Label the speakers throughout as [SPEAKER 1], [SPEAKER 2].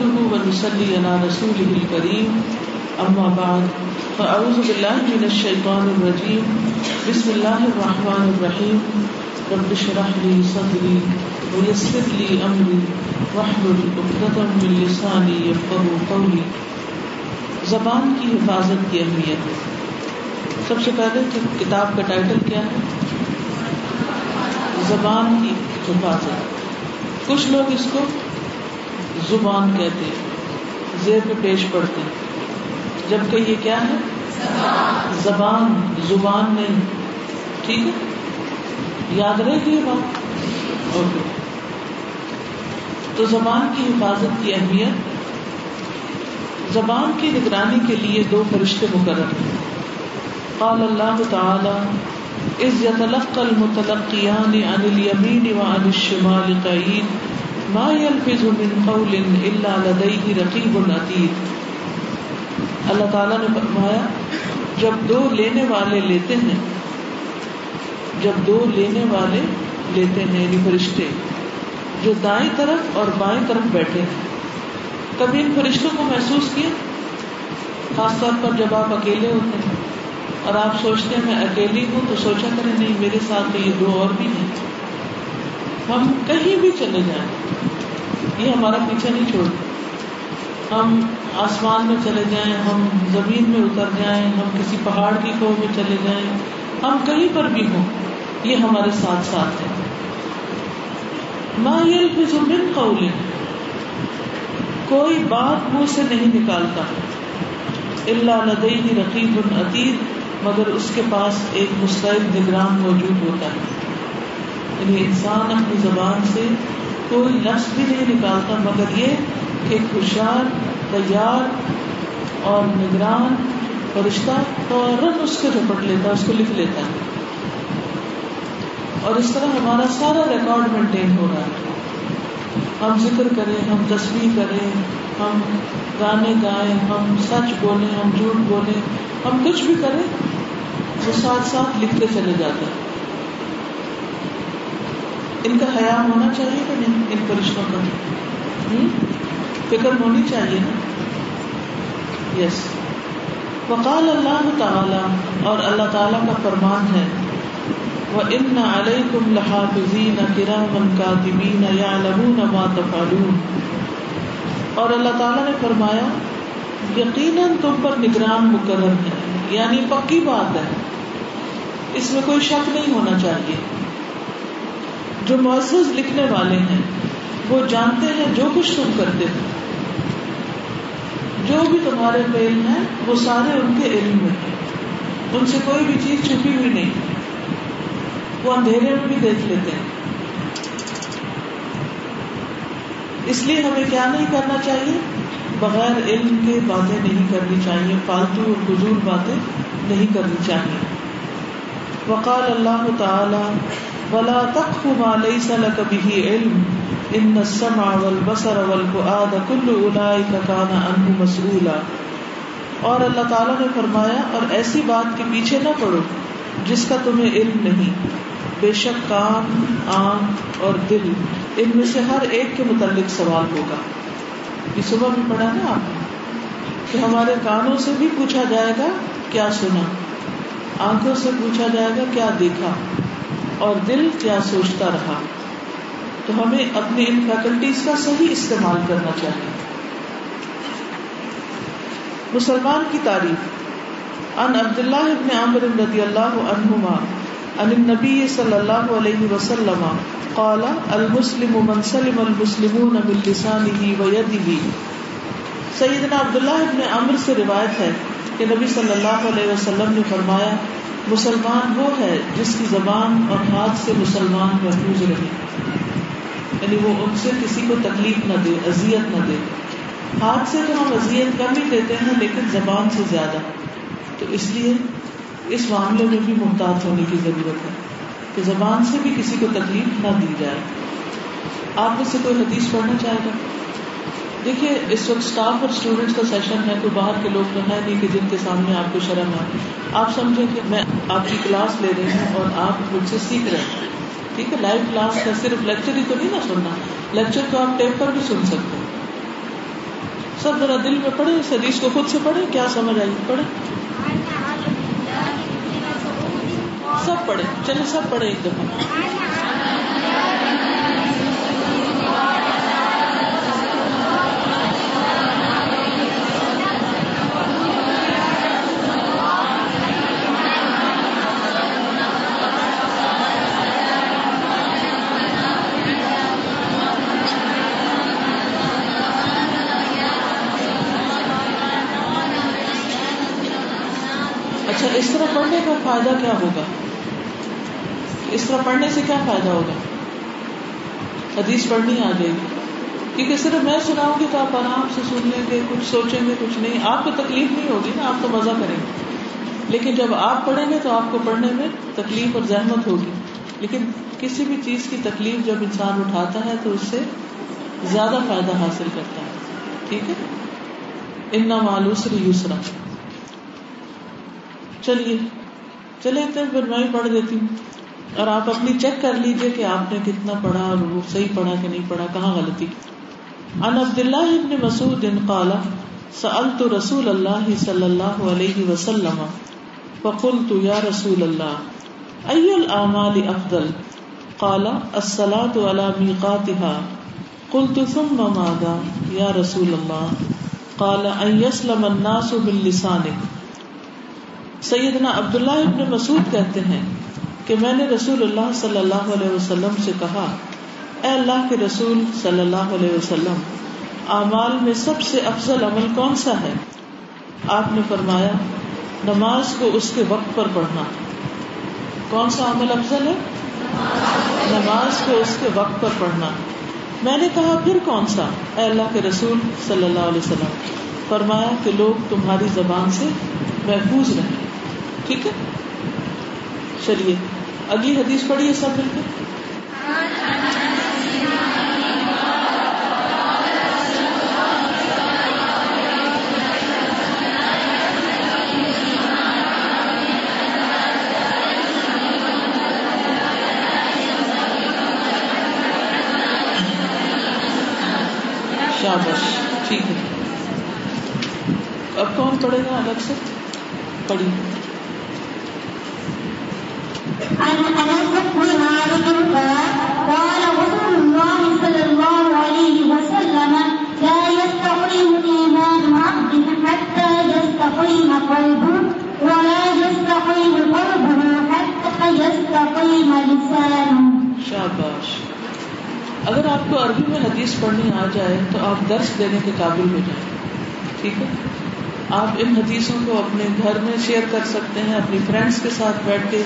[SPEAKER 1] نحمده ونصلي على رسوله الكريم. أما بعد، فأعوذ بالله من الشيطان الرجيم. بسم الله الرحمن الرحيم. رب اشرح لي صدري ويسر لي أمري. واحلل عقدة من لساني يفقهوا قولي. زبان کی حفاظت کی اہمیت. سب سے پہلے کتاب کا ٹائٹل کیا ہے؟ زبان کی حفاظت. کچھ لوگ اس کو زبان کہتے ہیں، زیر پہ پیش پڑتے ہیں۔ جبکہ یہ کیا ہے؟ زبان زبان نہیں۔ ٹھیک ہے؟ یاد رہے گی یہ بات؟ اوکے۔ تو زبان کی حفاظت کی اہمیت، زبان کی نگرانی کے لیے دو فرشتے مقرر ہیں۔ قال اللہ تعالی از يتلقى المتلقيان عن اليمين وعن الشمال قعيد ما يلفظ من قول الا لديه رقيب عتيد۔ اللہ تعالیٰ نے فرمایا، جب دو لینے والے لیتے ہیں، جب دو لینے والے لیتے ہیں یعنی فرشتے، جو دائیں طرف اور بائیں طرف بیٹھے ہیں۔ کبھی ان فرشتوں کو محسوس کیا؟ خاص طور پر جب آپ اکیلے ہوتے ہیں اور آپ سوچتے ہیں، میں اکیلی ہوں تو سوچا کریں، نہیں، میرے ساتھ یہ دو اور بھی ہیں۔ ہم کہیں بھی چلے جائیں، یہ ہمارا پیچھا نہیں چھوڑ۔ ہم آسمان میں چلے جائیں، ہم زمین میں اتر جائیں، ہم کسی پہاڑ کی کوہ میں چلے جائیں، ہم کہیں پر بھی ہوں، یہ ہمارے ساتھ ساتھ ہے۔ ماہل فضمن قول۔ کوئی بات منہ سے نہیں نکالتا۔ اللہ لدئی رقیب العتید مگر اس کے پاس ایک مستعد نگران موجود ہوتا ہے۔ یعنی انسان اپنی زبان سے کوئی لفظ بھی نہیں نکالتا، مگر یہ ایک ہوشیار تیار اور نگران فرشتہ فوراً اس کو جھپٹ لیتا ہے اس کو لکھ لیتا ہے۔ اور اس طرح ہمارا سارا ریکارڈ مینٹین ہو رہا ہے۔ ہم ذکر کریں، ہم تصویر کریں، ہم گانے گائیں، ہم سچ بولیں، ہم جھوٹ بولیں، ہم کچھ بھی کریں، وہ ساتھ ساتھ لکھتے چلے جاتے ہیں۔ ان کا خیال ہونا چاہیے کہ نہیں؟ ان فرشتوں کا فکر ہونی چاہیے نا۔ یس وقال اللہ تعالی، اور اللہ تعالیٰ کا فرمان ہے وہ ان علیکم لحافظین کرامن کاتبین یعلمون ما تفعلون۔ اور اللہ تعالیٰ نے فرمایا، یقیناً تم پر نگران مقرر ہے یعنی پکی بات ہے۔ اس میں کوئی شک نہیں ہونا چاہیے۔ جو معزز لکھنے والے ہیں، وہ جانتے ہیں جو کچھ تم کرتے ہو۔ جو بھی تمہارے فیل ہیں، وہ سارے ان کے علم میں ہیں۔ ان سے کوئی بھی چیز چھپی ہوئی نہیں۔ وہ اندھیرے میں بھی دیکھ لیتے ہیں۔ اس لیے ہمیں کیا نہیں کرنا چاہیے؟ بغیر علم کے باتیں نہیں کرنی چاہیے۔ فالتو اور فضول باتیں نہیں کرنی چاہیے۔ وقال اللہ تعالی ولا تقف ما ليس لك به علم. ان السمع والبصر والفؤاد كل اولئك كان عنه مسؤولا. اور اللہ تعالیٰ نے فرمایا، اور ایسی بات کے پیچھے نہ پڑو جس کا تمہیں علم نہیں۔ بے شک کان، آنکھ اور دل، ان میں سے ہر ایک کے متعلق سوال ہوگا۔ یہ صبح بھی پڑھا نا آپ کہ ہمارے کانوں سے بھی پوچھا جائے گا، کیا سنا؟ آنکھوں سے پوچھا جائے گا، کیا دیکھا؟ اور دل کیا سوچتا رہا تو ہمیں اپنی ان فیکلٹیز کا صحیح استعمال کرنا چاہیے۔ مسلمان کی تعریف ان عبداللہ ابن عامر رضی اللہ عنہما ان النبی صلی اللہ علیہ وسلم، قال المسلم من سلم المسلمون من لسانه ويده. سیدنا عبداللہ ابن عمر سے روایت ہے کہ نبی صلی اللہ علیہ وسلم نے فرمایا مسلمان وہ ہے جس کی زبان اور ہاتھ سے مسلمان محفوظ رہے۔ یعنی وہ ان سے کسی کو تکلیف نہ دے، اذیت نہ دے۔ ہاتھ سے تو ہم اذیت کم ہی دیتے ہیں، لیکن زبان سے زیادہ۔ تو اس لیے اس معاملے میں بھی محتاط ہونے کی ضرورت ہے کہ زبان سے بھی کسی کو تکلیف نہ دی جائے۔ آپ میں سے کوئی حدیث پڑھنا چاہے گا؟ دیکھیے، اس وقت اسٹاف اور اسٹوڈینٹس کا سیشن ہے تو باہر کے لوگ تو ہے نہیں کہ جن کے سامنے آپ کو شرم ہے۔ آپ سمجھیں کہ میں آپ کی کلاس لے رہی ہوں اور آپ مجھ سے سیکھ رہے ہیں۔ ٹھیک ہے لائیو کلاس کا صرف لیکچر ہی تو نہیں نا سننا۔ لیکچر تو آپ ٹیپ پر بھی سن سکتے ہیں۔ سب ذرا دل میں پڑھے اس حدیث کو خود سے پڑھے کیا سمجھ آئی؟ پڑھے سب پڑھے چلے سب پڑھے ایک دفعہ۔ اچھا اس طرح پڑھنے کا فائدہ کیا ہوگا؟ اس طرح پڑھنے سے کیا فائدہ ہوگا؟ حدیث پڑھنی آ جائے گی۔ کیونکہ صرف میں سناؤں گی تو آپ آرام سے سن لیں گے، کچھ سوچیں گے، کچھ نہیں۔ آپ کو تکلیف نہیں ہوگی نا، آپ تو مزہ کریں گے۔ لیکن جب آپ پڑھیں گے تو آپ کو پڑھنے میں تکلیف اور زحمت ہوگی۔ لیکن کسی بھی چیز کی تکلیف جب انسان اٹھاتا ہے تو اس سے زیادہ فائدہ حاصل کرتا ہے۔ ٹھیک ہے؟ ان مالوسری یوسرا چلیے۔ چلے تو پھر میں بھی پڑھ دیتی ہوں۔ اور آپ اپنی چیک کر لیجیے کہ آپ نے کتنا پڑھا اور وہ صحیح پڑھا کہ نہیں پڑھا، کہاں غلطی۔ ان عبد اللہ ابن مسعود قال، سألت رسول اللہ صلی اللہ علیہ وسلم، فقلت یا رسول اللہ، ای الاعمال افضل؟ قال، الصلاة على ميقاتها قلت، ثم ماذا؟ یا رسول اللہ، قال، ان يسلم الناس من سیدنا عبداللہ ابن مسعود کہتے ہیں کہ میں نے رسول اللہ صلی اللہ علیہ وسلم سے کہا، اے اللہ کے رسول صلی اللہ علیہ وسلم، اعمال میں سب سے افضل عمل کون سا ہے؟ آپ نے فرمایا، نماز کو اس کے وقت پر پڑھنا۔ کون سا عمل افضل ہے؟ نماز کو اس کے وقت پر پڑھنا۔ میں نے کہا، پھر کون سا؟ اے اللہ کے رسول صلی اللہ علیہ وسلم۔ فرمایا کہ لوگ تمہاری زبان سے محفوظ رہیں۔ ٹھیک ہے؟ چلیے، اگلی حدیث پڑھیے سب مل کے۔ شابش، ٹھیک ہے۔ اب کون پڑھے گا الگ سے؟ پڑھیے۔ شاباش. اگر آپ کو عربی میں حدیث پڑھنی آ جائے، تو آپ درس دینے کے قابل ہو جائیں۔ ٹھیک ہے؟ آپ ان حدیثوں کو اپنے گھر میں شیئر کر سکتے ہیں، اپنی فرینڈس کے ساتھ بیٹھ کے۔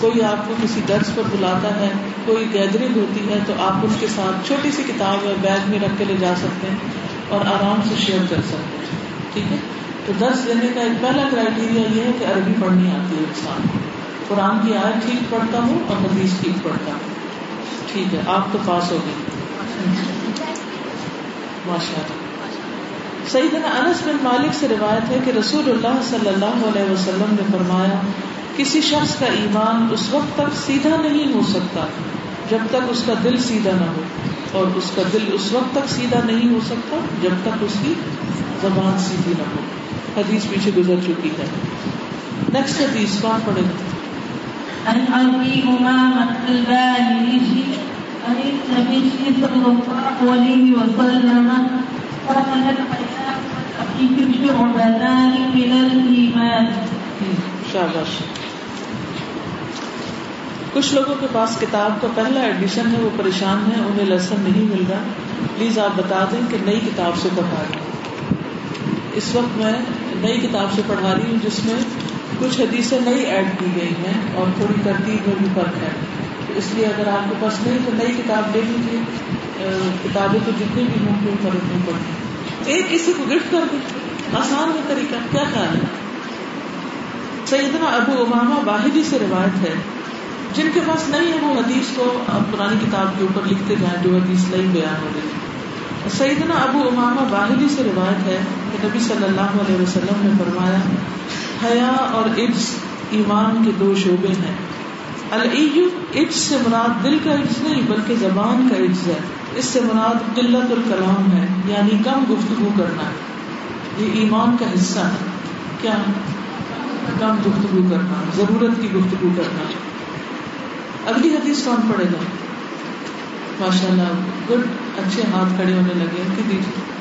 [SPEAKER 1] کوئی آپ کو کسی درس پر بلاتا ہے، کوئی گیدرنگ ہوتی ہے، تو آپ اس کے ساتھ چھوٹی سی کتاب ہے بیگ میں رکھ کے لے جا سکتے ہیں اور آرام سے شیئر کر سکتے ہیں۔ ٹھیک ہے؟ تو درس دینے کا ایک پہلا کرائٹیریا یہ ہے کہ عربی پڑھنی آتی ہے انسان کو۔ قرآن کی آیت ٹھیک پڑھتا ہوں اور حدیث ٹھیک پڑھتا ہوں۔ ٹھیک ہے، آپ تو پاس ہو گئی ماشاء اللہ سیدنا انس بن مالک سے روایت ہے کہ رسول اللہ صلی اللہ علیہ وسلم نے فرمایا کسی شخص کا ایمان اس وقت تک سیدھا نہیں ہو سکتا جب تک اس کا دل سیدھا نہ ہو اور اس کا دل اس وقت تک سیدھا نہیں ہو سکتا جب تک اس کی زبان سیدھی نہ ہو۔ حدیث پیچھے گزر چکی ہے۔ نیکسٹ حدیث کون پڑے گا
[SPEAKER 2] عن ابي امامه الباهلي عن النبي صلى الله عليه وسلم قال الحياة فيه شعبتان من الايمان
[SPEAKER 1] شاباش۔ کچھ لوگوں کے پاس کتاب کا پہلا ایڈیشن ہے، وہ پریشان ہے انہیں لیسن نہیں مل رہا۔ پلیز آپ بتا دیں کہ نئی کتاب سے پڑھا رہی ہوں۔ اس وقت میں نئی کتاب سے پڑھا رہی ہوں، جس میں کچھ حدیثیں نئی ایڈ کی گئی ہیں اور تھوڑی ترتیب میں بھی فرق ہے۔ اس لیے اگر آپ کے پاس نہیں، تو نئی کتاب لے لیجیے کتابیں تو جتنی بھی ہوں، کوئی فرق نہیں پڑتی۔ ایک کسی کو گفٹ کر دیں۔ آسان ہے طریقہ، کیا خیال ہے؟ سیدنا ابو امامہ باہری سے روایت ہے جن کے پاس نہیں ہے وہ حدیث کو پرانی کتاب کے اوپر لکھتے جائیں جو حدیث نہیں بیان ہو رہی۔ سیدنا ابو امامہ باہری سے روایت ہے کہ نبی صلی اللہ علیہ وسلم نے فرمایا، حیا اور عبس ایمان کے دو شعبے ہیں۔ العیو عبس سے مراد دل کا عبس نہیں، بلکہ زبان کا عبس ہے۔ اس سے مراد قلت الکلام ہے یعنی کم گفتگو کرنا۔ ہے یہ ایمان کا حصہ ہے۔ کیا؟ کم گفتگو کرنا، ضرورت کی گفتگو کرنا۔ اگلی حدیث کون پڑے گا؟ ماشاء اللہ گڈ اچھے ہاتھ کھڑے ہونے لگے ان کے دیجیے۔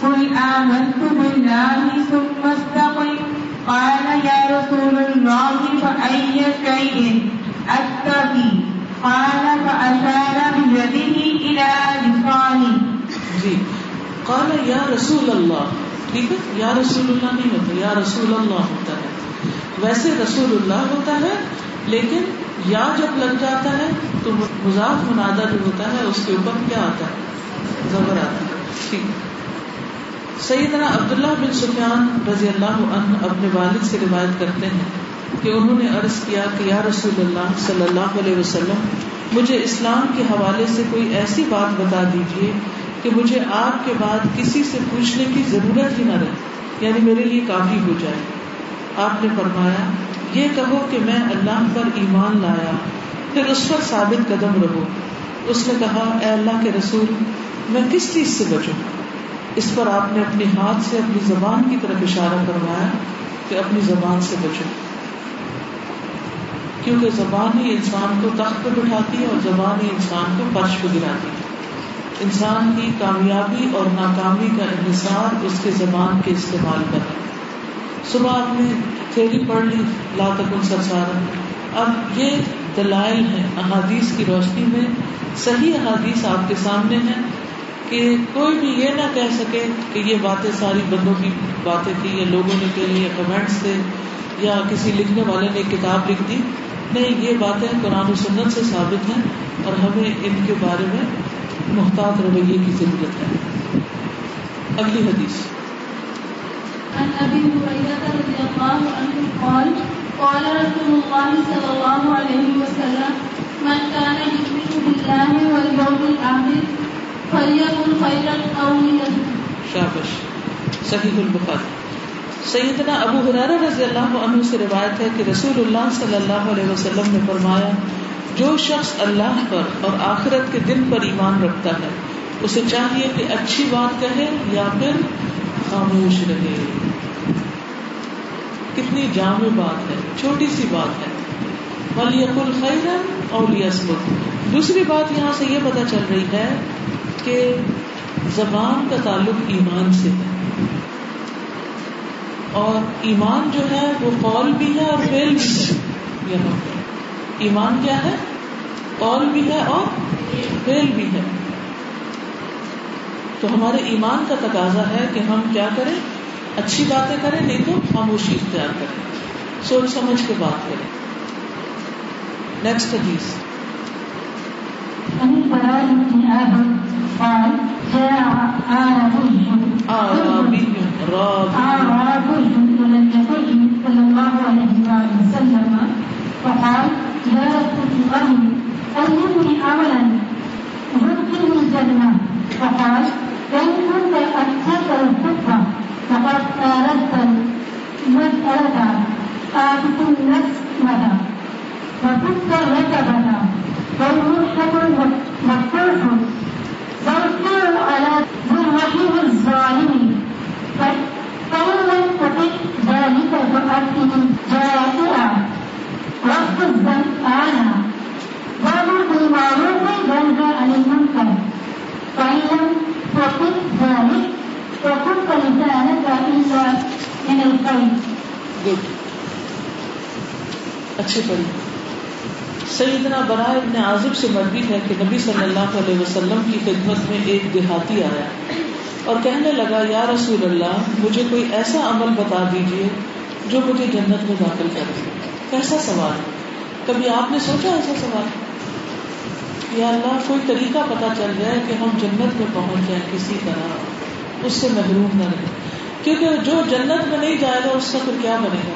[SPEAKER 2] قل امنت بالله ثم استقم قال يا رسول الله فاي شيء؟ اتقي قال فاشار بيده الى لساني
[SPEAKER 1] جی. قال یا رسول اللہ ٹھیک ہے؟ یا رسول اللہ نہیں ہوتا. یا رسول اللہ ہوتا ہے. ویسے رسول اللہ ہوتا ہے، لیکن یا جب لگ جاتا ہے تو مذاق منادہ جو ہوتا ہے، اس کے اوپر کیا آتا ہے؟ زبر آتا ہے. ٹھیک سیدنا عبداللہ بن سفیان رضی اللہ عنہ اپنے والد سے روایت کرتے ہیں کہ انہوں نے عرض کیا کہ یا رسول اللہ صلی اللہ علیہ وسلم، مجھے اسلام کے حوالے سے کوئی ایسی بات بتا دیجیے کہ مجھے آپ کے بعد کسی سے پوچھنے کی ضرورت ہی نہ رہے یعنی میرے لیے کافی ہو جائے۔ آپ نے فرمایا، یہ کہو کہ میں اللہ پر ایمان لایا، پھر اس پر ثابت قدم رہو۔ اس نے کہا، اے اللہ کے رسول، میں کس چیز سے بچوں؟ اس پر آپ نے اپنے ہاتھ سے اپنی زبان کی طرف اشارہ کروایا کہ اپنی زبان سے بچو۔ کیونکہ زبان ہی انسان کو تخت پہ بٹھاتی ہے اور زبان ہی انسان کو فرش پہ گراتی ہے۔ انسان کی کامیابی اور ناکامی کا انحصار اس کے زبان کے استعمال پر ہے۔ صبح آپ نے تھیری پڑھ لی، لا تکن سرسارا۔ اب یہ دلائل ہیں، احادیث کی روشنی میں صحیح احادیث آپ کے سامنے ہیں۔ کہ کوئی بھی یہ نہ کہہ سکے کہ یہ باتیں ساری بندوں کی باتیں تھی یا لوگوں نے کہ یا کمنٹس تھے یا کسی لکھنے والے نے کتاب لکھ دی۔ نہیں، یہ باتیں قرآن و سنت سے ثابت ہیں اور ہمیں ان کے بارے میں محتاط رویے کی ضرورت ہے۔ اگلی حدیث۔
[SPEAKER 3] عن ابي هريره رضي الله عنه قال قال رسول الله صلى الله عليه وسلم، من كان يؤمن بالله واليوم الاخر
[SPEAKER 1] شابش، صحیح البخاری۔ سیدنا ابو حرارہ رضی اللہ عنہ سے روایت ہے کہ رسول اللہ صلی اللہ علیہ وسلم نے فرمایا، جو شخص اللہ پر اور آخرت کے دن پر ایمان رکھتا ہے، اسے چاہیے کہ اچھی بات کہے یا پھر خاموش رہے۔ کتنی جامع بات ہے، چھوٹی سی بات ہے۔ ولیقل خیرا اور دوسری بات یہاں سے یہ پتہ چل رہی ہے کہ زبان کا تعلق ایمان سے ہے۔ اور ایمان جو ہے وہ قول بھی ہے اور فیل بھی ہے۔ یہاں ایمان کیا ہے؟ قول بھی ہے اور فیل بھی ہے۔ تو ہمارے ایمان کا تقاضا ہے کہ ہم کیا کریں؟ اچھی باتیں کریں، نہیں تو خاموشی اختیار کریں۔ سوچ سمجھ کے بات کریں۔ نیکسٹ حدیث۔
[SPEAKER 3] عن البراء بن قال جاء أعرابي أعرابي إلى النبي صلى الله عليه وآله وسلم فقال يا رسول الله علمني عملا يدخل الجنة فقال إن كنت أتيت فقد آردت المسألة آتت وكنت ركبنا والملحق مفتوح والكل على ذي الظالم فإن لم تطع ذلك فأتي جائعا واخفض أنا وأمر بالمعروف وانهى عن المنكر فإن لم تطع ذلك فكف لسانك إلا من الخير
[SPEAKER 1] گڈ پڑھی سیدنا برائے ابن عازب سے مروی ہے کہ نبی صلی اللہ علیہ وسلم کی خدمت میں ایک دیہاتی آیا اور کہنے لگا، یا رسول اللہ، مجھے کوئی ایسا عمل بتا دیجیے جو مجھے جنت میں داخل کرے کیسا سوال؟ کبھی آپ نے سوچا ایسا سوال؟ یا اللہ، کوئی طریقہ پتا چل جائے کہ ہم جنت میں پہنچ جائیں کسی طرح، اس سے محروم نہ رہے کیونکہ جو جنت میں نہیں جائے گا، اس کا پھر کیا بنے گا؟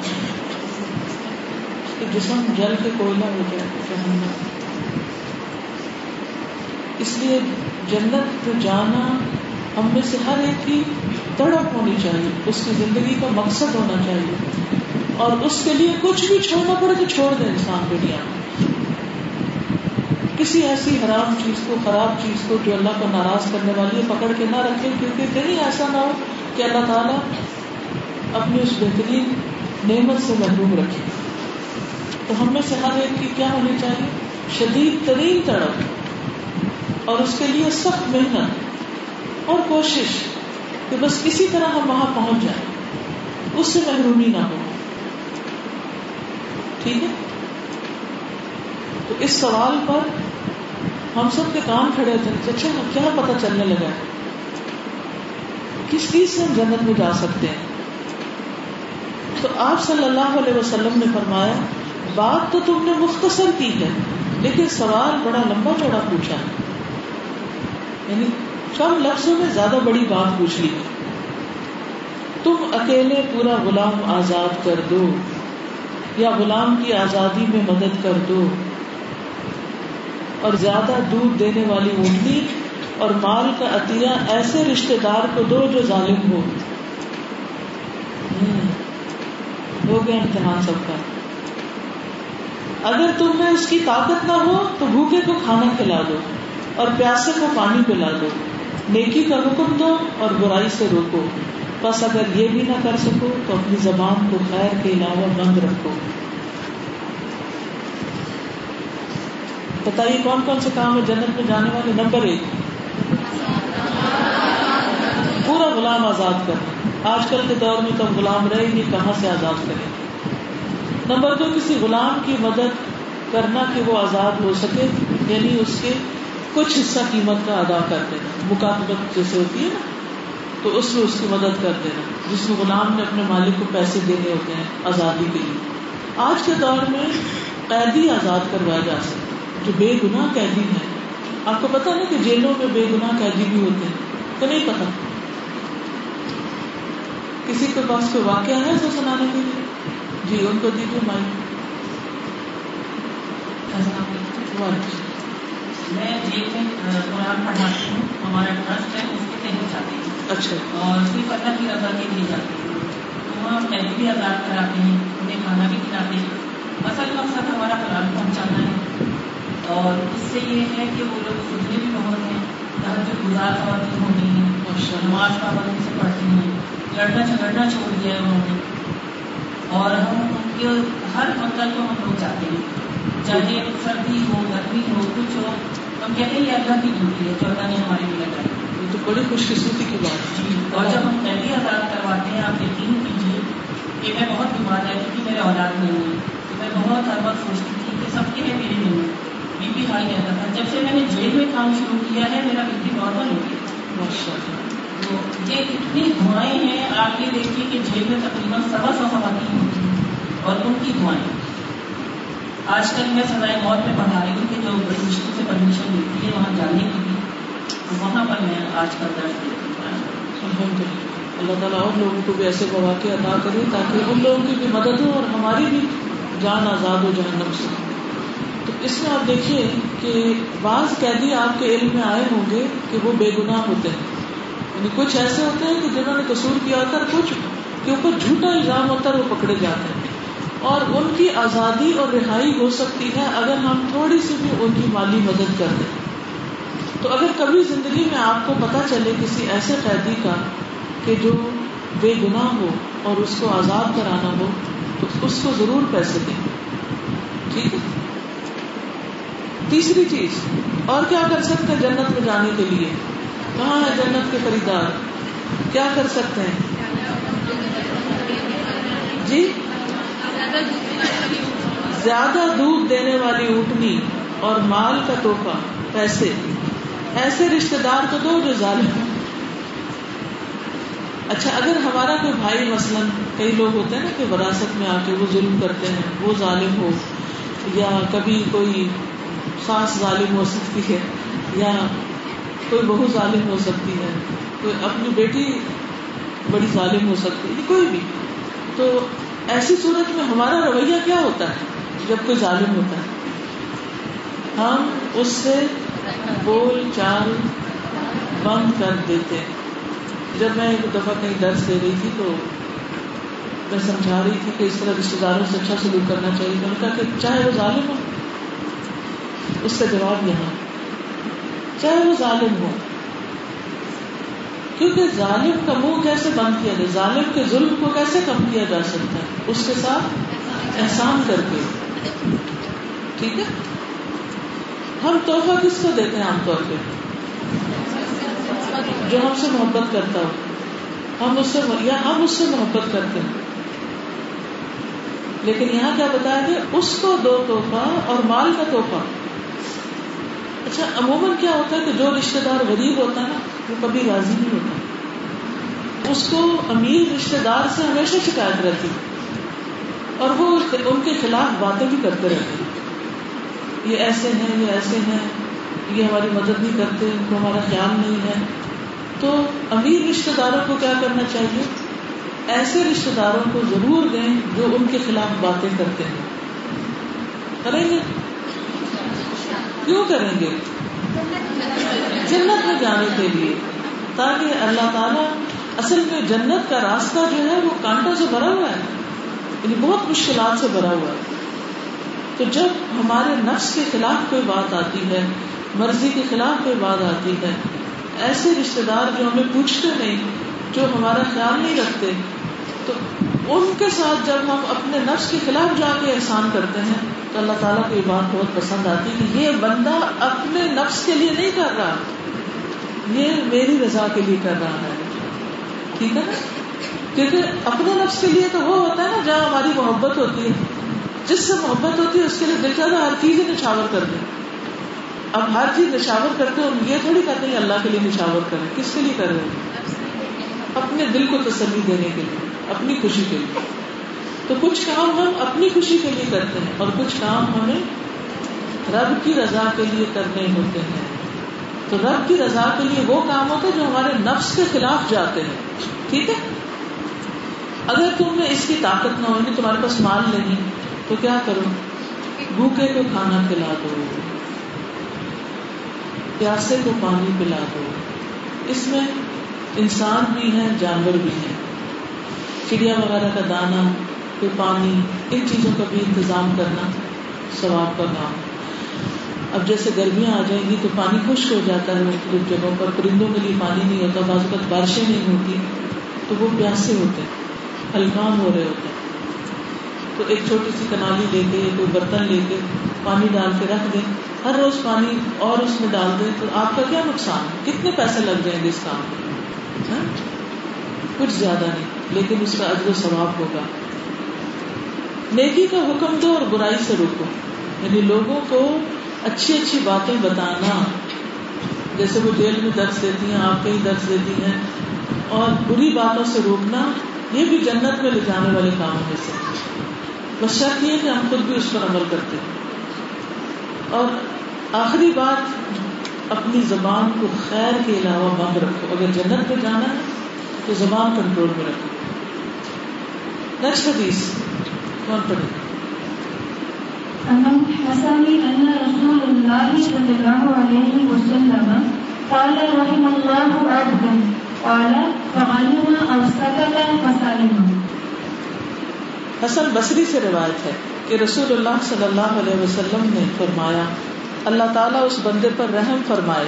[SPEAKER 1] اس کے جسم جل کے کوئلہ ہو جائے جہنم اس لیے جنت میں جانا ہم میں سے ہر ایک کی تڑپ ہونی چاہیے، اس کی زندگی کا مقصد ہونا چاہیے۔ اور اس کے لیے کچھ بھی چھوڑنا پڑے تو چھوڑ دیں انسان دنیا میں کسی ایسی حرام چیز کو، خراب چیز کو جو اللہ کو ناراض کرنے والی ہے، پکڑ کے نہ رکھے کیونکہ کہیں ایسا نہ ہو کہ اللہ تعالیٰ اپنی اس بہترین نعمت سے محروم رکھے۔ تو ہم میں سے ہر ایک کی کیا ہونی چاہیے؟ شدید ترین تڑپ اور اس کے لیے سخت محنت اور کوشش کہ بس کسی طرح ہم وہاں پہنچ جائیں۔ اس سے محرومی نہ ہو۔ ٹھیک ہے؟ تو اس سوال پر ہم سب کے کام کھڑے تھے۔ اچھا کیا پتا چلنے لگا؟ کس چیز سے ہم جنت میں جا سکتے ہیں؟ تو آپ صلی اللہ علیہ وسلم نے فرمایا بات تو تم نے مختصر کی ہے، لیکن سوال بڑا لمبا چوڑا پوچھا۔ یعنی کم لفظوں میں زیادہ بڑی بات پوچھ لی۔ تم اکیلے پورا غلام آزاد کر دو، یا غلام کی آزادی میں مدد کر دو۔ اور زیادہ دودھ دینے والی اونٹنی اور مال کا عطیہ ایسے رشتے دار کو دو جو ظالم ہو۔ ہو گیا امتحان سب کا۔ اگر تم میں اس کی طاقت نہ ہو تو بھوکے کو کھانا کھلا دو اور پیاسے کو پانی پلا دو۔ نیکی کا حکم دو اور برائی سے روکو۔ بس اگر یہ بھی نہ کر سکو تو اپنی زبان کو خیر کے علاوہ بند رکھو۔ بتائیے کون کون سے کام ہے جنت میں جانے والے؟ نمبر ایک۔ پورا غلام آزاد کرنا۔ آج کل کے دور میں تو غلام رہے ہی کہاں سے آزاد کریں؟ نمبر دو، کسی غلام کی مدد کرنا کہ وہ آزاد ہو سکے یعنی اس کے کچھ حصہ قیمت کا ادا کر دینا مکاتبت جیسے ہوتی ہے نا، تو اس میں اس کی مدد کر دینا، جس میں غلام نے اپنے مالک کو پیسے دینے ہوتے ہیں آزادی کے لیے۔ آج کے دور میں قیدی آزاد کروایا جا سکتا جو بے گناہ قیدی ہے آپ کو پتا نا کہ جیلوں میں بے گناہ قیدی بھی ہوتے ہیں، تو نہیں پتا کسی کے پاس کوئی واقعہ ہے ایسا سنانے کے لیے؟ جی ان کو دیجیے مائک
[SPEAKER 4] میں جیل میں قرآن پڑھاتی ہوں۔ ہمارا ٹرسٹ ہے اس کے تحت جاتی ہوں
[SPEAKER 1] اچھا۔
[SPEAKER 4] اور صرف اللہ کی رضا کے لیے جاتی تو وہاں قیدی بھی آزاد کراتے ہیں انہیں کھانا بھی کھلاتے ہیں۔ اصل مقصد ہمارا قرآن پہنچانا ہے۔ اور اس سے یہ ہے کہ وہ لوگ سوچنے بھی بہت ہیں جو گزار خواتین ہو گئی ہیں نماز پابندی سے پڑھتی ہیں۔ لڑنا جھگڑنا چھوڑ دیا ہے انہوں نے۔ اور ہم ان کے ہر منگل کو ہم لوگ جاتے ہیں۔ چاہے سردی ہو گرمی ہو کچھ ہو ہم کہتے ہیں یہ اللہ کی ڈیوٹی ہے جو اللہ نے ہمارے لیے لگائی۔
[SPEAKER 1] یہ تو بڑی خوش قسمتی کی بات
[SPEAKER 4] جی اور جب ہم قیدی آزاد کرواتے ہیں آپ یقین کیجیے کہ میں بہت بیمار رہتی تھی میرے اولاد نہیں ہے میں بہت ہر وقت سوچتی تھی کہ سب کے ہے میرے نہیں ہے بی پی ہائی رہتا تھا۔ جب سے میں نے جیل میں کام شروع کیا ہے میرا بی پی نارمل ہو گیا۔
[SPEAKER 1] ماشاء اللہ
[SPEAKER 4] تو یہ اتنی دعائیں ہیں، آپ یہ دیکھیے کہ جیل میں تقریباً سوا سو خواتین ہوتی ہیں اور ان کی دعائیں۔ آج کل میں سزائے موت میں پڑھا رہی ہوں کہ جو بڑی مشکل سے پرمیشن ملتی ہے وہاں جانے کی بھی، تو وہاں پر میں آج کل درج دیتی
[SPEAKER 1] الحمد للہ اللہ۔ تعالیٰ اور لوگوں کو بھی ایسے مواقع ادا کرے تاکہ ان لوگوں کی بھی مدد ہو اور ہماری بھی جان آزاد ہو جہنم سے۔ تو اس میں آپ دیکھیے کہ بعض قیدی آپ کے علم میں آئے ہوں گے کہ وہ بے گناہ ہوتے ہیں۔ یعنی کچھ ایسے ہوتے ہیں کہ جنہوں نے قصور کیا ہوتا ہے کچھ کے اوپر جھوٹا الزام ہوتا ہے وہ پکڑے جاتے ہیں۔ اور ان کی آزادی اور رہائی ہو سکتی ہے اگر ہم تھوڑی سی بھی ان کی مالی مدد کر دیں۔ تو اگر کبھی زندگی میں آپ کو پتا چلے کسی ایسے قیدی کا کہ جو بے گناہ ہو اور اس کو آزاد کرانا ہو، تو اس کو ضرور پیسے دیں۔ ٹھیک ہے؟ تیسری چیز، اور کیا کر سکتے جنت میں جانے کے لیے؟ کہاں ہے جنت کے خریدار۔ کیا کر سکتے ہیں؟ جی؟ زیادہ دودھ دینے والی اونٹنی اور مال کا توحفہ پیسے۔ ایسے رشتے دار کو دو جو ظالم اچھا اگر ہمارا کوئی بھائی مثلاً، کئی لوگ ہوتے ہیں نا کہ وراثت میں آ کے وہ ظلم کرتے ہیں، وہ ظالم ہو، یا کبھی کوئی سانس ظالم ہو سکتی ہے یا کوئی بہو ظالم ہو سکتی ہے، کوئی اپنی بیٹی بڑی ظالم ہو سکتی ہے، کوئی بھی۔ تو ایسی صورت میں ہمارا رویہ کیا ہوتا ہے جب کوئی ظالم ہوتا ہے؟ ہم اس سے بول چال بند کر دیتے جب میں ایک دفعہ کہیں درس دے رہی تھی تو میں سمجھا رہی تھی کہ اس طرح رشتے داروں سے اچھا سلوک کرنا چاہیے۔ میں نے کہا کہ چاہے وہ ظالم ہو، اس کا جواب یہاں۔ چاہے وہ ظالم ہو۔ کیونکہ ظالم کا منہ کیسے بند کیا جائے؟ ظالم کے ظلم کو کیسے کم کیا جا سکتا ہے؟ اس کے ساتھ احسان کر کے۔ ٹھیک ہے؟ ہم تحفہ کس کو دیتے ہیں عام طور پہ؟ جو ہم سے محبت کرتا ہو۔ ہم اس سے یا ہم اس سے محبت کرتے ہیں۔ لیکن یہاں کیا بتایا گیا؟ اس کو دو تحفہ اور مال کا تحفہ اچھا عموماً کیا ہوتا ہے کہ جو رشتے دار غریب ہوتا ہے نا، وہ کبھی راضی نہیں ہوتا۔ اس کو امیر رشتے دار سے ہمیشہ شکایت رہتی۔ اور وہ ان کے خلاف باتیں بھی کرتے رہتے۔ یہ ایسے ہیں، یہ ایسے ہیں، یہ ہماری مدد نہیں کرتے، ان کو ہمارا خیال نہیں ہے۔ تو امیر رشتے داروں کو کیا کرنا چاہیے؟ ایسے رشتے داروں کو ضرور دیں جو ان کے خلاف باتیں کرتے ہیں۔ کریں گے؟ کیوں کریں گے؟ جنت میں جانے کے لیے۔ تاکہ اللہ تعالیٰ اصل میں جنت کا راستہ جو ہے وہ کانٹوں سے بھرا ہوا ہے۔ یعنی بہت مشکلات سے بھرا ہوا ہے۔ تو جب ہمارے نفس کے خلاف کوئی بات آتی ہے، مرضی کے خلاف کوئی بات آتی ہے، ایسے رشتے دار جو ہمیں پوچھتے نہیں جو ہمارا خیال نہیں رکھتے ان کے ساتھ جب ہم اپنے نفس کے خلاف جا کے احسان کرتے ہیں، تو اللہ تعالیٰ کو یہ بات بہت پسند آتی ہے کہ یہ بندہ اپنے نفس کے لیے نہیں کر رہا، یہ میری رضا کے لیے کر رہا ہے۔ ٹھیک ہے نا؟ کیونکہ اپنے نفس کے لیے تو وہ ہوتا ہے نا، جہاں ہماری محبت ہوتی ہے۔ جس سے محبت ہوتی ہے، اس کے لیے دل چاہتا ہر چیز ہی کر دیں اب ہر چیز نشاور کرتے ہم یہ تھوڑی کہتے ہیں اللہ کے لیے نشاور کریں۔ کس کے لیے کر رہے ہیں؟ اپنے دل کو تسلی دینے کے لیے، اپنی خوشی کے لیے۔ تو کچھ کام ہم اپنی خوشی کے لیے کرتے ہیں اور کچھ کام ہمیں رب کی رضا کے لیے کرنے ہوتے ہیں۔ تو رب کی رضا کے لیے وہ کام ہوتے ہیں جو ہمارے نفس کے خلاف جاتے ہیں۔ ٹھیک ہے؟ اگر تم میں اس کی طاقت نہ ہوگی یعنی تمہارے پاس مال نہیں، تو کیا کرو؟ بھوکے کو کھانا کھلا دو۔ پیاسے کو پانی پلا دو۔ اس میں انسان بھی ہے جانور بھی ہے چڑیا وغیرہ کا دانا، پھر پانی، ان چیزوں کا بھی انتظام کرنا ثواب کا کام۔ اب جیسے گرمیاں آ جائیں گی تو پانی خشک ہو جاتا ہے مختلف جگہوں پر، پرندوں کے لیے پانی نہیں ہوتا، بعض اوقات بارشیں نہیں ہوتی، تو وہ پیاسے ہوتے ہیں ہلکام ہو رہے ہوتے ہیں۔ تو ایک چھوٹی سی کنالی لے کے، کوئی برتن لے کے پانی ڈال کے رکھ دیں۔ ہر روز پانی اور اس میں ڈال دیں تو آپ کا کیا نقصان ہے؟ کتنے پیسے لگ جائیں گے اس کام میں؟ ہاں؟ کچھ زیادہ نہیں، لیکن اس کا اجر و ثواب ہوگا۔ نیکی کا حکم دو اور برائی سے روکو۔ یعنی لوگوں کو اچھی اچھی باتیں بتانا۔ جیسے وہ جیل میں درس دیتی ہیں، آپ کہیں درس دیتی ہیں۔ اور بری باتوں سے روکنا، یہ بھی جنت میں لے جانے والے کاموں میں سے۔ بس شرط یہ کہ ہم خود بھی اس پر عمل کرتے۔ ہیں اور آخری بات اپنی زبان کو خیر کے علاوہ بند رکھو۔ اگر جنت میں جانا ہے تو زبان کنٹرول میں رکھو۔ نیکسٹ حدیث۔ کون پڑھے؟
[SPEAKER 3] حسن أن رسول الله صلى الله عليه وسلم قال رحم الله عبدا قال فغلم أو سكت فسلم۔
[SPEAKER 1] حسن بصری سے روایت ہے کہ رسول اللہ صلی اللہ علیہ وسلم نے فرمایا اللہ تعالیٰ اس بندے پر رحم فرمائے۔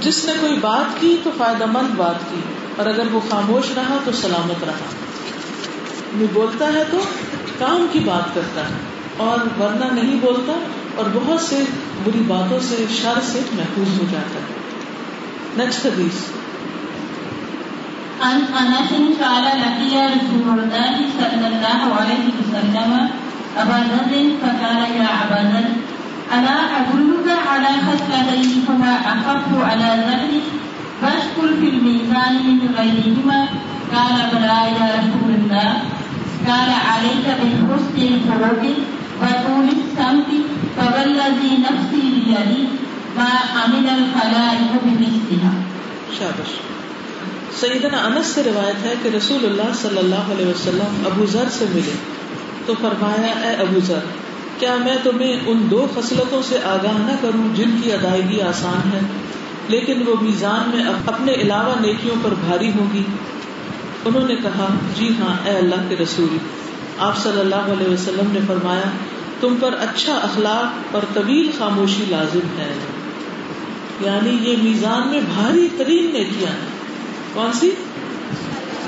[SPEAKER 1] جس نے کوئی بات کی تو فائدہ مند بات کی، اور اگر وہ خاموش رہا تو سلامت رہا۔ وہ بولتا ہے تو کام کی بات کرتا ہے، اور ورنہ نہیں بولتا، اور بہت سے بری باتوں سے، شر سے محفوظ ہو جاتا ہے۔ نیکسٹ حدیث
[SPEAKER 3] عن انس قال لقي رسول الله صلى الله عليه وسلم ابا ذر فقال يا ابا ذر الا ادلك على خصلتين هما اخف على ذرك فاشكر في الميزان من غيرهما. قال، بلى يا رسول الله. قال، عليك بالحسن الخلق وطول السمت فوالذي نفسي بيدي ما عمل الخلائق بمثلها.
[SPEAKER 1] شابش. سیدنا انس سے روایت ہے کہ رسول اللہ صلی اللہ علیہ وسلم ابو ذر سے ملے۔ تو فرمایا، اے ابو ذر، کیا میں تمہیں ان دو خصلتوں سے آگاہ نہ کروں جن کی ادائیگی آسان ہے، لیکن وہ میزان میں اپنے علاوہ نیکیوں پر بھاری ہوگی انہوں نے کہا جی ہاں اے اللہ کے رسول، آپ صلی اللہ علیہ وسلم نے فرمایا، تم پر اچھا اخلاق اور طویل خاموشی لازم ہے۔ یعنی یہ میزان میں بھاری ترین نیکیاں ہیں۔ کون سی؟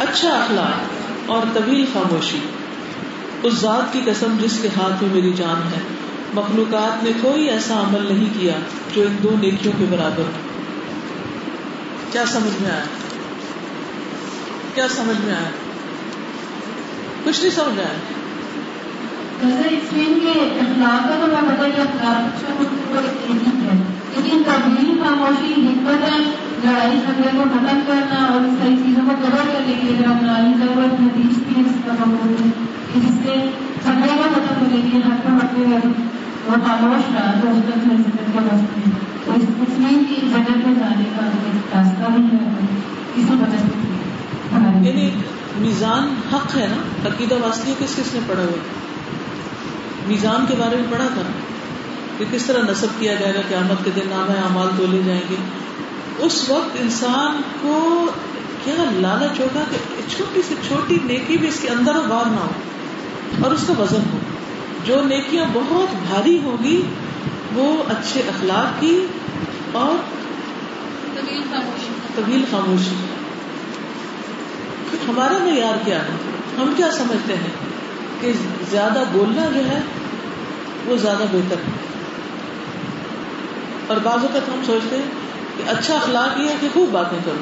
[SPEAKER 1] اچھا اخلاق اور طویل خاموشی۔ اس ذات کی قسم جس کے ہاتھ میں میری جان ہے۔ مخلوقات نے کوئی ایسا عمل نہیں کیا جو ان دو نیکیوں کے برابر ہو۔ کیا سمجھ میں آیا؟ کیا سمجھ میں آیا؟ کچھ نہیں سمجھ آیا۔
[SPEAKER 3] اخلاق کا تو میں پتا کہ لیکن تبدیلی خاموشی، حکمت ہے لڑائی، جھگڑے کو ختم کرنا اور اس ساری چیزوں کو کور کرنے کے لیے ضرورت ہے۔ جس سے ختم ہر وہ خاموش رہا تو اس تک میں تو اس جگہ جانے کا راستہ ہے وجہ سے
[SPEAKER 1] یعنی میزان حق ہے نا؟ عقیدہ واسطی کس کس نے پڑھا ہوا؟ میزان کے بارے میں پڑھا تھا۔ کہ کس طرح نصب کیا جائے گا؟ قیامت کے دن نام ہے اعمال تولے جائیں گے۔ اس وقت انسان کو کیا لالچ ہوگا کہ چھوٹی سے چھوٹی نیکی بھی اس کے اندر و باہر نہ ہو۔ اور اس کا وزن ہو۔ جو نیکیاں بہت بھاری ہوگی وہ اچھے اخلاق کی اور طویل خاموشی۔ ہمارا معیار کیا ہے؟ ہم کیا سمجھتے ہیں؟ کہ زیادہ بولنا جو ہے وہ زیادہ بہتر ہے۔ اور بعض اوقات ہم سوچتے ہیں کہ اچھا اخلاق یہ ہے کہ خوب باتیں کرو۔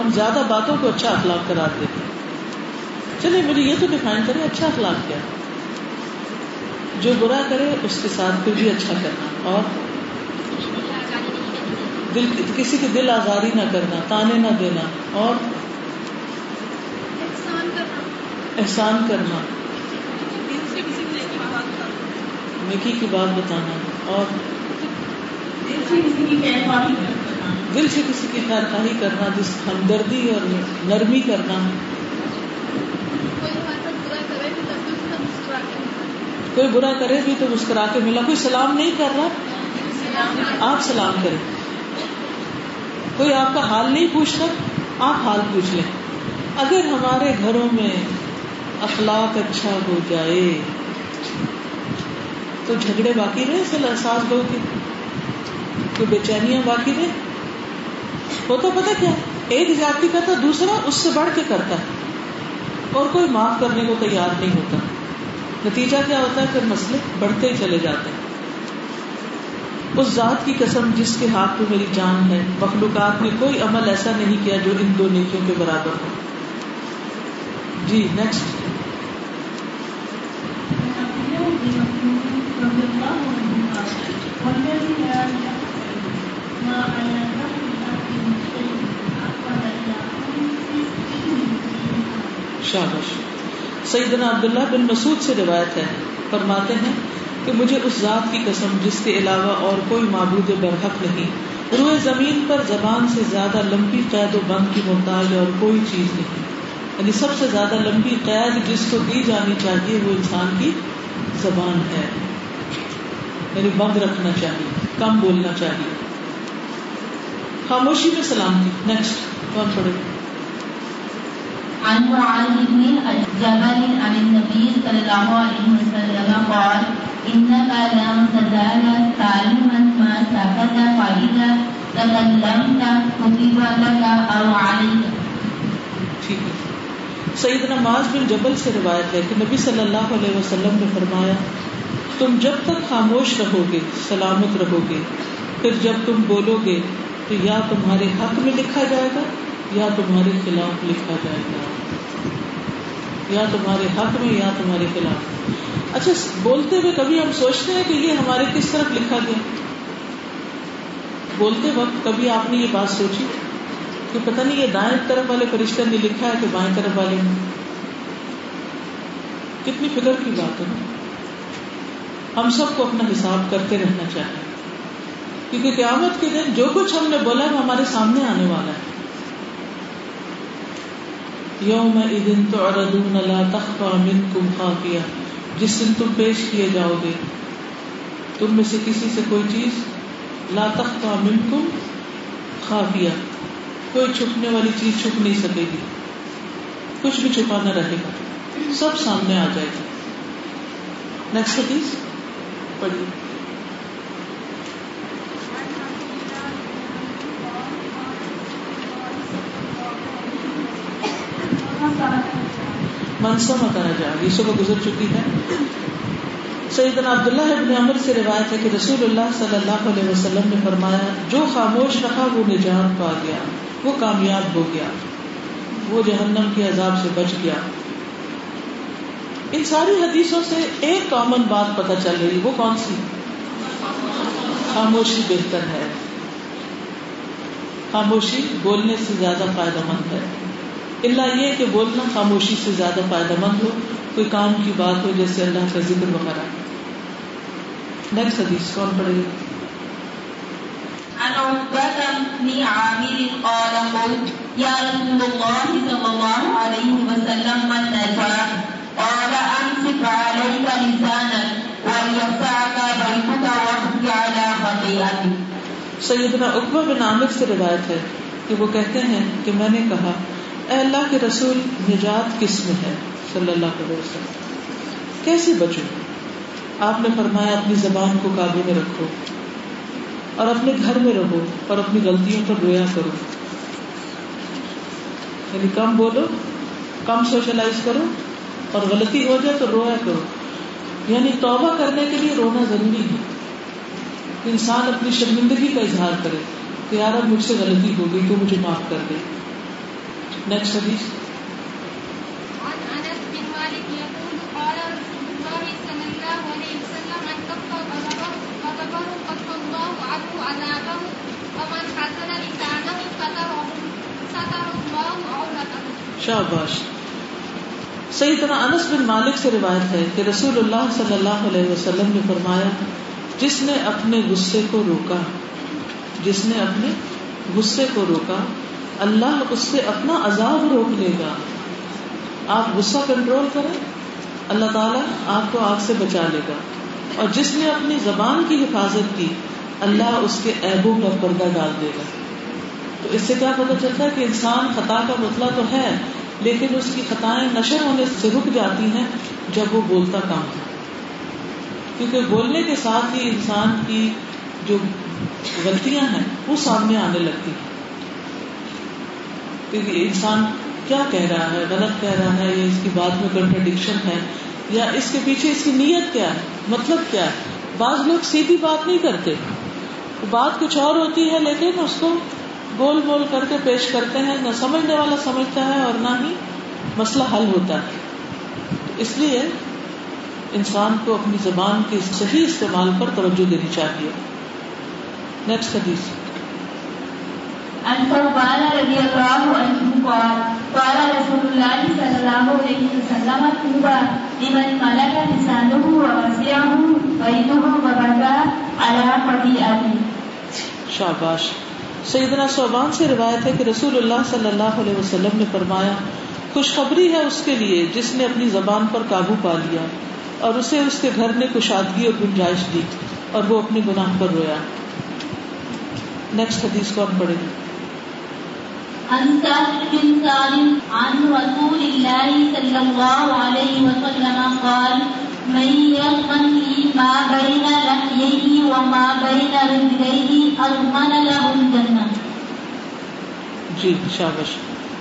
[SPEAKER 1] ہم زیادہ باتوں کو اچھا اخلاق کرا دیتے چلے مجھے یہ تو ڈیفائن کرے اچھا اخلاق کیا جو برا کرے اس کے ساتھ پھر بھی اچھا کرنا اور دل کسی کے دل آزاری نہ کرنا تانے نہ دینا اور احسان کرنا۔ نیکی کی بات بتانا اور دل سے کسی کی خیر خواہی کرنا جس ہمدردی اور نرمی کرنا۔ کوئی برا کرے بھی تو مسکرا کے ملا، کوئی سلام نہیں کر رہا۔ آپ سلام کریں۔ کوئی آپ کا حال نہیں پوچھ رہا، آپ حال پوچھ لیں۔ اگر ہمارے گھروں میں اخلاق اچھا ہو جائے، تو جھگڑے باقی رہے سل احساس لوگ کے کوئی بے چینیاں باقی رہے۔ ہوتا پتا کیا، ایک جاتی کا تھا، دوسرا اس سے بڑھ کے کرتا ہے۔ اور کوئی معاف کرنے کو تیار نہیں ہوتا۔ نتیجہ کیا ہوتا ہے؟ پھر مسئلے بڑھتے ہی چلے جاتے ہیں۔ اس ذات کی قسم جس کے ہاتھ میں میری جان ہے، مخلوقات نے کوئی عمل ایسا نہیں کیا جو ان دو نیکیوں کے برابر ہو۔ جی نیکسٹ شابش سیدنا عبداللہ بن مسعود سے روایت ہے، فرماتے ہیں کہ مجھے اس ذات کی قسم جس کے علاوہ اور کوئی معبود برحق نہیں۔ روئے زمین پر زبان سے زیادہ لمبی قید و بند کی محتاج اور کوئی چیز نہیں۔ یعنی سب سے زیادہ لمبی قید جس کو دی جانی چاہیے وہ انسان کی زبان ہے۔ یعنی بند رکھنا چاہیے، کم بولنا چاہیے۔ خاموشی میں سلامتی۔ نیکسٹ کون پڑے
[SPEAKER 3] عن معاذ بن جبل عن النبي صلى الله عليه وسلم قال، إنك لم تزال سالما ما سكت فإذا تكلمت كتب لك أو عليك.
[SPEAKER 1] سیدنا معاذ بن جبل سے روایت ہے کہ نبی صلی اللہ علیہ وسلم نے فرمایا، تم جب تک خاموش رہو گے سلامت رہو گے پھر جب تم بولو گے تو یا تمہارے حق میں لکھا جائے گا یا تمہارے خلاف لکھا جائے گا۔ یا تمہارے حق میں، یا تمہارے خلاف۔ اچھا بولتے ہوئے کبھی ہم سوچتے ہیں کہ یہ ہمارے کس طرف لکھا گیا؟ بولتے وقت کبھی آپ نے یہ بات سوچی؟ کہ پتہ نہیں یہ دائیں طرف والے فرشتے نے لکھا ہے کہ بائیں طرف والے نے کتنی فکر کی بات ہے۔ ہم سب کو اپنا حساب کرتے رہنا چاہیے۔ کیونکہ قیامت کے دن جو کچھ ہم نے بولا ہے وہ ہمارے سامنے آنے والا ہے۔ یوم لا تخفى منكم خافیہ۔ جس دن تم پیش کیے جاؤ گے، تم میں سے کسی سے کوئی چیز لا تخفى منکم خافیہ۔ کوئی چھپنے والی چیز چھپ نہیں سکے گی۔ کچھ بھی چھپا نہ رہے گا۔ سب سامنے آ جائے گا۔ نیکسٹ حدیث پڑھیے۔ منصا متانا جا یہ صبح گزر چکی ہے۔ سیدنا عبداللہ ابن عمر سے روایت ہے کہ رسول اللہ صلی اللہ علیہ وسلم نے فرمایا، جو خاموش رہا وہ نجات پا گیا، وہ کامیاب ہو گیا۔ وہ جہنم کے عذاب سے بچ گیا۔ ان ساری حدیثوں سے ایک کامن بات پتہ چل رہی، وہ کون سی؟ خاموشی بہتر ہے۔ خاموشی بولنے سے زیادہ فائدہ مند ہے۔ اللہ یہ کہ بولنا خاموشی سے زیادہ فائدہ مند ہو کوئی کام کی بات ہو جیسے اللہ کا ذکر وغیرہ۔ نیکسٹ حدیث کون پڑھے
[SPEAKER 2] عن عقبة بن عامر قال قلت يا رسول الله صلى الله عليه وسلم من قال أمسك عليك لسانك بيتك واحكي على خطيئتك
[SPEAKER 1] سیدنا اقبا بن عامر سے روایت ہے کہ وہ کہتے ہیں کہ میں نے کہا اے اللہ کے رسول، نجات کس میں ہے؟ صلی اللہ علیہ وسلم۔ کیسے بچوں آپ نے فرمایا، اپنی زبان کو قابو میں رکھو اور اپنے گھر میں رہو اور اپنی غلطیوں پر رویا کرو۔ یعنی کم بولو، کم سوشلائز کرو اور غلطی ہو جائے تو رویا کرو۔ یعنی توبہ کرنے کے لیے رونا ضروری ہے۔ انسان اپنی شرمندگی کا اظہار کرے کہ یار اب مجھ سے غلطی ہو گئی، تو مجھے معاف کر دے۔ نیکسٹ حدیث شاباش. سیدنا انس بن مالک سے روایت ہے کہ رسول اللہ صلی اللہ علیہ وسلم نے فرمایا جس نے اپنے غصے کو روکا جس نے اپنے غصے کو روکا اللہ اس سے اپنا عذاب روک لے گا۔ آپ غصہ کنٹرول کریں، اللہ تعالیٰ آپ کو آگ سے بچا لے گا۔ اور جس نے اپنی زبان کی حفاظت کی، اللہ اس کے عیبوں پر پردہ ڈال دے گا۔ تو اس سے کیا پتہ چلتا ہے کہ انسان خطا کا مطلع تو ہے، لیکن اس کی خطائیں نشر ہونے سے رک جاتی ہیں جب وہ بولتا کام ہے۔ کیونکہ بولنے کے ساتھ ہی انسان کی جو غلطیاں ہیں، وہ سامنے آنے لگتی ہیں۔ کیونکہ انسان کیا کہہ رہا ہے، غلط کہہ رہا ہے، یا اس کی بات میں کنٹرڈکشن ہے، یا اس کے پیچھے اس کی نیت کیا ہے مطلب کیا ہے؟ بعض لوگ سیدھی بات نہیں کرتے۔ بات کچھ اور ہوتی ہے، لیکن اس کو گول گول کر کے پیش کرتے ہیں، نہ سمجھنے والا سمجھتا ہے اور نہ ہی مسئلہ حل ہوتا ہے۔ اس لیے انسان کو اپنی زبان کے صحیح استعمال پر توجہ دینی چاہیے۔ نیکسٹ حدیث۔
[SPEAKER 2] عن ثوبان رضي الله عنه قال قال رسول الله صلى الله عليه وسلم طوبى لمن ملك لسانه ووسعه بيته وبكى على خطيئته
[SPEAKER 1] شاباش، سیدنا صوبان سے روایت ہے کہ رسول اللہ صلی اللہ علیہ وسلم نے فرمایا، خوشخبری ہے اس کے لیے جس نے اپنی زبان پر قابو پا لیا اور اسے اس کے گھر نے کشادگی اور گنجائش دی اور وہ اپنے گناہ پر رویا۔ نیکسٹ حدیث کون پڑھے گی
[SPEAKER 2] عن سهل بن سالم عن رسول الله صلى الله عليه وسلم قال، من يضمن لي ما بين لحييه وما بين رجليه أضمن له الجنة.
[SPEAKER 1] جی شابش.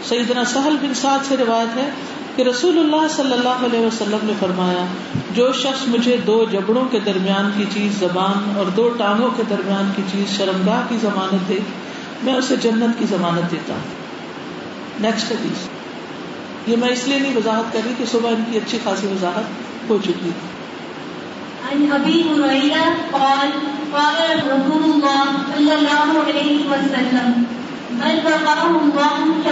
[SPEAKER 1] سیدنا سہل بن سعد سے روایت ہے کہ رسول اللہ صلی اللہ علیہ وسلم نے فرمایا، جو شخص مجھے دو جبڑوں کے درمیان کی چیز زبان اور دو ٹانگوں کے درمیان کی چیز شرمگاہ کی ضمانت دے، میں اسے جنت کی ضمانت دیتا ہوں. نیکسٹ حدیث یہ میں اس لیے نہیں وضاحت کر رہی کہ صبح ان کی اچھی خاصی وضاحت ہو چکی ہے۔
[SPEAKER 2] عن أبي هريرة قال قال رسول الله صلى الله عليه وسلم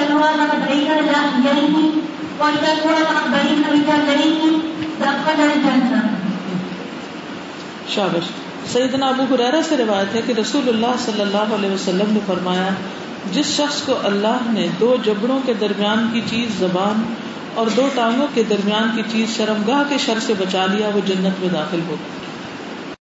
[SPEAKER 2] الله ما بين لحييه وشلوى ما بين رجليه دخل الجنة
[SPEAKER 1] شابش سیدنا ابو حریرہ سے روایت ہے کہ رسول اللہ صلی اللہ علیہ وسلم نے فرمایا جس شخص کو اللہ نے دو جبڑوں کے درمیان کی چیز زبان اور دو ٹانگوں کے درمیان کی چیز شرمگاہ کے شر سے بچا لیا، وہ جنت میں داخل ہوگا۔